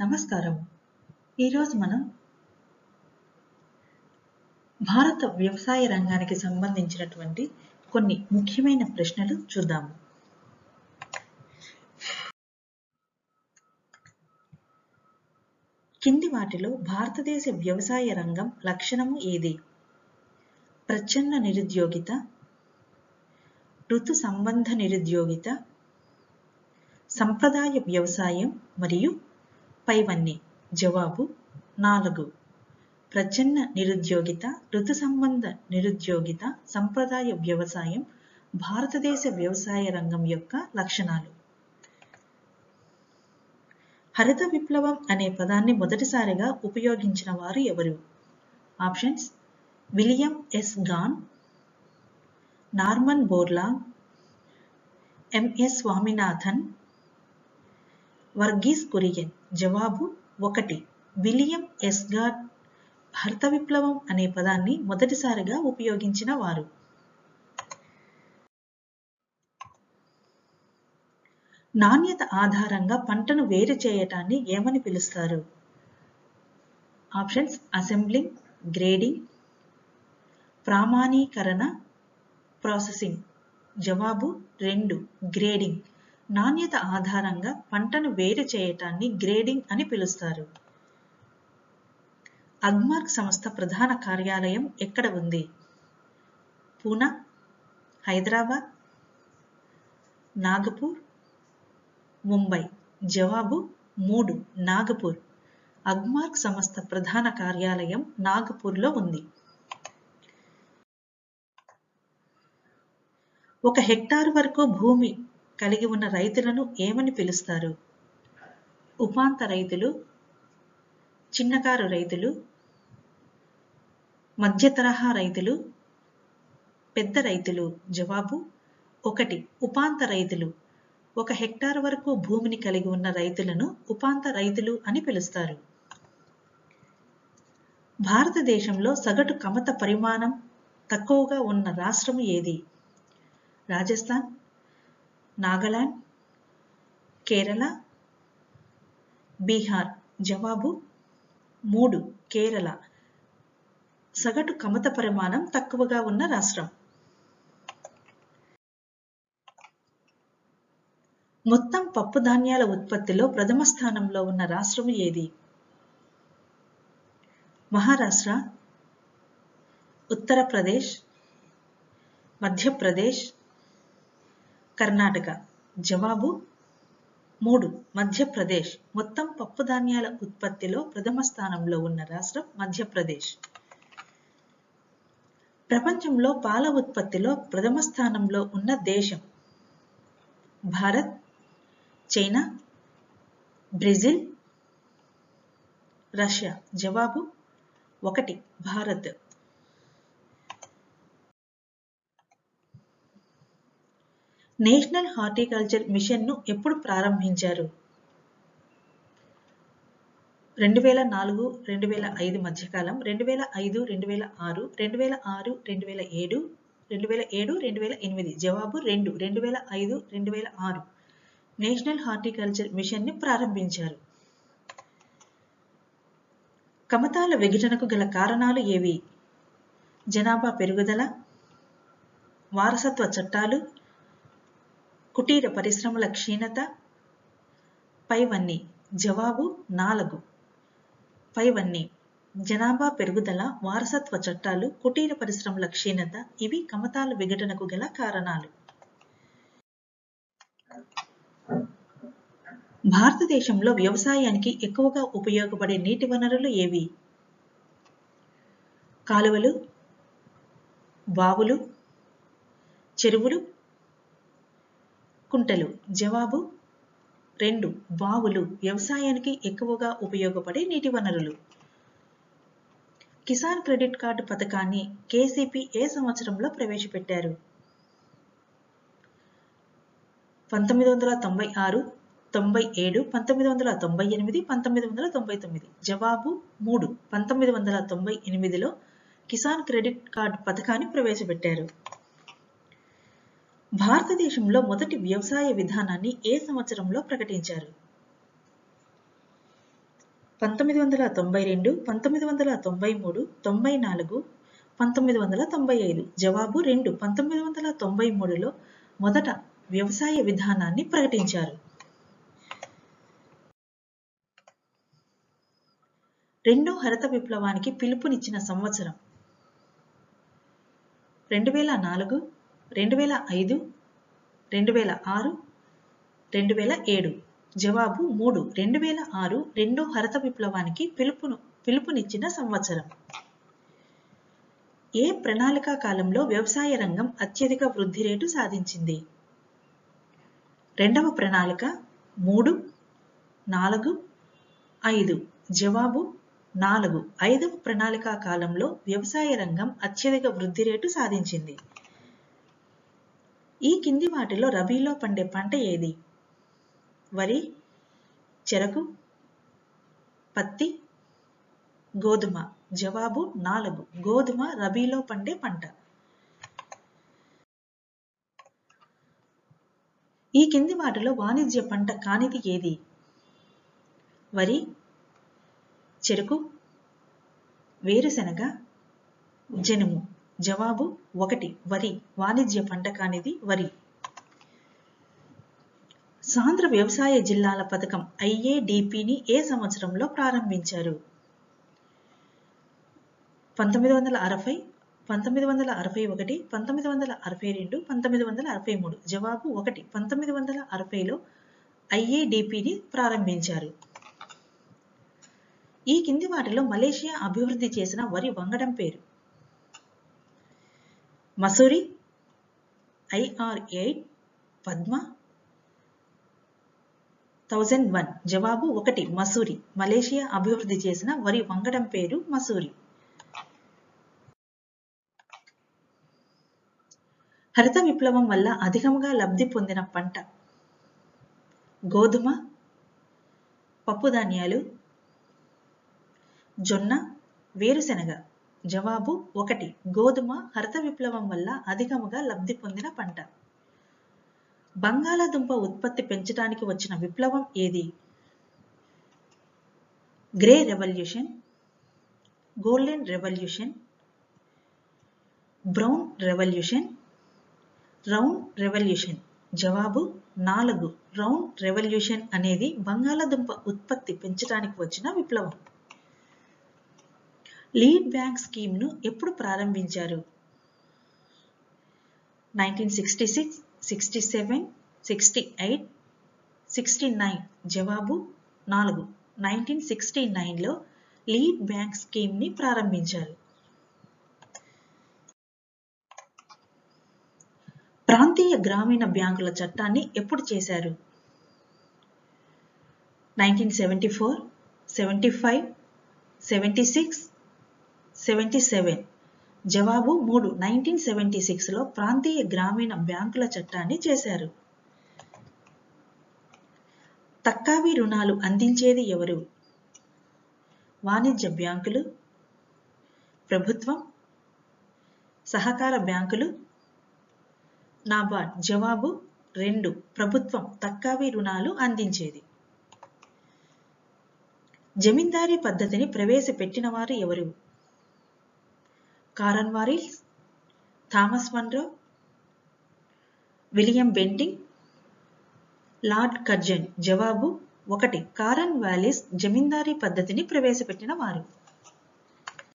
నమస్కారం ఈరోజు మనం భారత వ్యవసాయ రంగానికి సంబంధించినటువంటి కొన్ని ముఖ్యమైన ప్రశ్నలు చూద్దాము. కింది వాటిలో భారతదేశ వ్యవసాయ రంగం లక్షణము ఏది? ప్రచ్ఛన్న నిరుద్యోగిత ఋతు సంబంధ నిరుద్యోగిత సంప్రదాయ వ్యవసాయం మరియు పైవన్నీ జవాబు నాలుగు. ప్రచ్ఛన్న నిరుద్యోగిత ఋతు సంబంధ నిరుద్యోగిత సంప్రదాయ వ్యవసాయం భారతదేశ వ్యవసాయ రంగం యొక్క లక్షణాలు. హరిత విప్లవం అనే పదాన్ని మొదటిసారిగా ఉపయోగించిన వారు ఎవరు? Options William S Gaud Norman Borlaug MS Swaminathan Verghese Kurien. జవాబు ఒకటి. విలియం ఎస్ గాడ్ విప్లవం అనే పదాన్ని మొదటిసారిగా ఉపయోగించిన వారు. నాణ్యత ఆధారంగా పంటను వేరు చేయటాన్ని ఏమని పిలుస్తారు? ఆప్షన్స్ అసెంబ్లింగ్ గ్రేడింగ్ ప్రామాణీకరణ ప్రాసెసింగ్. జవాబు రెండు. గ్రేడింగ్. నాణ్యత ఆధారంగా పంటను వేరు చేయటాన్ని గ్రేడింగ్ అని పిలుస్తారు. అగ్మార్క్ సంస్థ ప్రధాన కార్యాలయం ఎక్కడ ఉంది? పూనా హైదరాబాద్ నాగపూర్ ముంబై. జవాబు మూడు నాగపూర్. అగ్మార్క్ సంస్థ ప్రధాన కార్యాలయం నాగపూర్లో ఉంది. ఒక హెక్టార్ వరకు భూమి కలిగి ఉన్న రైతులను ఏమని పిలుస్తారు? ఉపాంత రైతులు చిన్నకారు రైతులు మధ్య తరహా రైతులు పెద్ద రైతులు. జవాబు ఒకటి. ఉపాంత రైతులు. ఒక హెక్టార్ వరకు భూమిని కలిగి ఉన్న రైతులను ఉపాంత రైతులు అని పిలుస్తారు. భారతదేశంలో సగటు కమత పరిమాణం తక్కువగా ఉన్న రాష్ట్రము ఏది? రాజస్థాన్ నాగాలాండ్ కేరళ బీహార్. జవాబు మూడు కేరళ. సగటు కమత పరిమాణం తక్కువగా ఉన్న రాష్ట్రం. మొత్తం పప్పు ధాన్యాల ఉత్పత్తిలో ప్రథమ స్థానంలో ఉన్న రాష్ట్రం ఏది? మహారాష్ట్ర ఉత్తరప్రదేశ్ మధ్యప్రదేశ్ కర్ణాటక. జవాబు మూడు. మధ్యప్రదేశ్. మొత్తం పప్పు ధాన్యాల ఉత్పత్తిలో ప్రథమ స్థానంలో ఉన్న రాష్ట్రం మధ్యప్రదేశ్. ప్రపంచంలో పాల ఉత్పత్తిలో ప్రథమ స్థానంలో ఉన్న దేశం భారత్ చైనా బ్రెజిల్ రష్యా. జవాబు ఒకటి. భారత్. నేషనల్ హార్టికల్చర్ మిషన్ను ఎప్పుడు ప్రారంభించారు రెండు వేల నాలుగు రెండు వేల ఐదు మధ్యకాలం రెండు వేల ఐదు రెండు వేల ఆరు రెండు వేల ఆరు రెండు వేల ఏడు రెండు వేల ఏడు రెండు వేల ఎనిమిది జవాబు రెండు రెండు వేల ఐదు రెండు వేల ఆరు నేషనల్ హార్టికల్చర్ మిషన్ని ప్రారంభించారు కమతాల విఘటనకు గల కారణాలు ఏవి జనాభా పెరుగుదల వారసత్వ చట్టాలు కుటీర పరిశ్రమల క్షీణత. పైవన్నీ జవాబు నాలుగు. పైవన్నీ జనాభా పెరుగుదల వారసత్వ చట్టాలు కుటీర పరిశ్రమల క్షీణత ఇవి కమతాల విఘటనకు గల కారణాలు. భారతదేశంలో వ్యవసాయానికి ఎక్కువగా ఉపయోగపడే నీటి వనరులు ఏవి? కాలువలు బావులు చెరువులు కుంటలు. జవాబు రెండు. బావులు. వ్యవసాయానికి ఎక్కువగా ఉపయోగపడే నీటి వనరులు. కిసాన్ క్రెడిట్ కార్డు పథకాన్ని కేసీపీ ఏ సంవత్సరంలో ప్రవేశపెట్టారు? పంతొమ్మిది వందల తొంభై ఆరు తొంభై ఏడు పంతొమ్మిది వందల తొంభై ఎనిమిది పంతొమ్మిది వందల తొంభై తొమ్మిది. జవాబు మూడు. పంతొమ్మిది వందల తొంభై ఎనిమిదిలో కిసాన్ క్రెడిట్ కార్డు పథకాన్ని ప్రవేశపెట్టారు. భారతదేశంలో మొదటి వ్యవసాయ విధానాన్ని ఏ సంవత్సరంలో ప్రకటించారు? పంతొమ్మిది వందల తొంభై రెండు పంతొమ్మిది వందల తొంభై మూడు తొంభై నాలుగు పంతొమ్మిది వందల తొంభై ఐదు. జవాబు రెండు. పంతొమ్మిది వందల తొంభై మూడులో మొదట వ్యవసాయ విధానాన్ని ప్రకటించారు. రెండో హరిత విప్లవానికి పిలుపునిచ్చిన సంవత్సరం. రెండు వేల నాలుగు రెండు వేల ఐదు రెండు వేల ఆరు రెండు వేల ఏడు. జవాబు మూడు. రెండు వేల ఆరు రెండో హరత విప్లవానికి పిలుపును పిలుపునిచ్చిన సంవత్సరం. ఏ ప్రణాళికా కాలంలో వ్యవసాయ రంగం అత్యధిక వృద్ధి రేటు సాధించింది? రెండవ ప్రణాళిక మూడు నాలుగు ఐదు. జవాబు నాలుగు. ఐదవ ప్రణాళికా కాలంలో వ్యవసాయ రంగం అత్యధిక వృద్ధి రేటు సాధించింది. ఈ కింది వాటిలో రబీలో పండే పంట ఏది? వరి చెరకు పత్తి గోధుమ. జవాబు నాలుగు. గోధుమ రబీలో పండే పంట. ఈ కింది వాటిలో వాణిజ్య పంట కానిది ఏది? వరి చెరుకు వేరుశెనగ జనుము. జవాబు ఒకటి వరి. వాణిజ్య పంట కానిది వరి. సాంద్ర వ్యవసాయ జిల్లాల పథకం ఐఏడిపిని ఏ సంవత్సరంలో ప్రారంభించారు? పంతొమ్మిది వందల అరవై పంతొమ్మిది వందల అరవై ఒకటి పంతొమ్మిది వందల అరవై రెండు పంతొమ్మిది వందల అరవై మూడు. జవాబు ఒకటి పంతొమ్మిది వందల అరవైలో ఐఏడిపిని ప్రారంభించారు. ఈ కింది వాటిలో మలేషియా అభివృద్ధి చేసిన వరి వంగడం పేరు. Masuri IR eight Padma thousand one. జవాబు ఒకటి మసూరి. మలేషియా అభివృద్ధి చేసిన వరి వంగడం పేరు మసూరి. హరిత విప్లవం వల్ల అధికంగా లబ్ధి పొందిన పంట గోధుమ పప్పు ధాన్యాలు జొన్న వేరుశెనగ. జవాబు ఒకటి. గోధుమ హరిత విప్లవం వల్ల అధికముగా లబ్ధి పొందిన పంట. బంగాళాదుంప ఉత్పత్తి పెంచడానికి వచ్చిన విప్లవం ఏది? Grey revolution golden revolution brown revolution round revolution. జవాబు నాలుగు. రౌండ్ రెవల్యూషన్ అనేది బంగాళాదుంప ఉత్పత్తి పెంచడానికి వచ్చిన విప్లవం. లీడ్ బ్యాంక్ స్కీమ్ను ఎప్పుడు ప్రారంభించారు? Nineteen sixty six sixty seven sixty eight sixty nine జవాబు నాలుగు. నైన్టీన్ సిక్స్టీ నైన్లో లీడ్ బ్యాంక్ స్కీమ్ని ప్రారంభించారు. ప్రాంతీయ గ్రామీణ బ్యాంకుల చట్టాన్ని ఎప్పుడు చేశారు? Nineteen seventy four seventy five seventy six seventy seven. జవాబు మూడు. నైన్టీన్ సెవెంటీ సిక్స్లో ప్రాంతీయ గ్రామీణ బ్యాంకుల చట్టాన్ని చేశారు. తక్కావి రుణాలు అందించేది ఎవరు? వాణిజ్య బ్యాంకులు ప్రభుత్వం సహకార బ్యాంకులు. నాబార్డ్. జవాబు రెండు. ప్రభుత్వం తక్కావి రుణాలు అందించేది. జమీందారీ పద్ధతిని ప్రవేశపెట్టిన వారు ఎవరు? Cornwallis Thomas Munro William Bentinck Lord Curzon జవాబు ఒకటి. కారన్ వాలిస్ జమీందారీ పద్ధతిని ప్రవేశపెట్టిన వారు.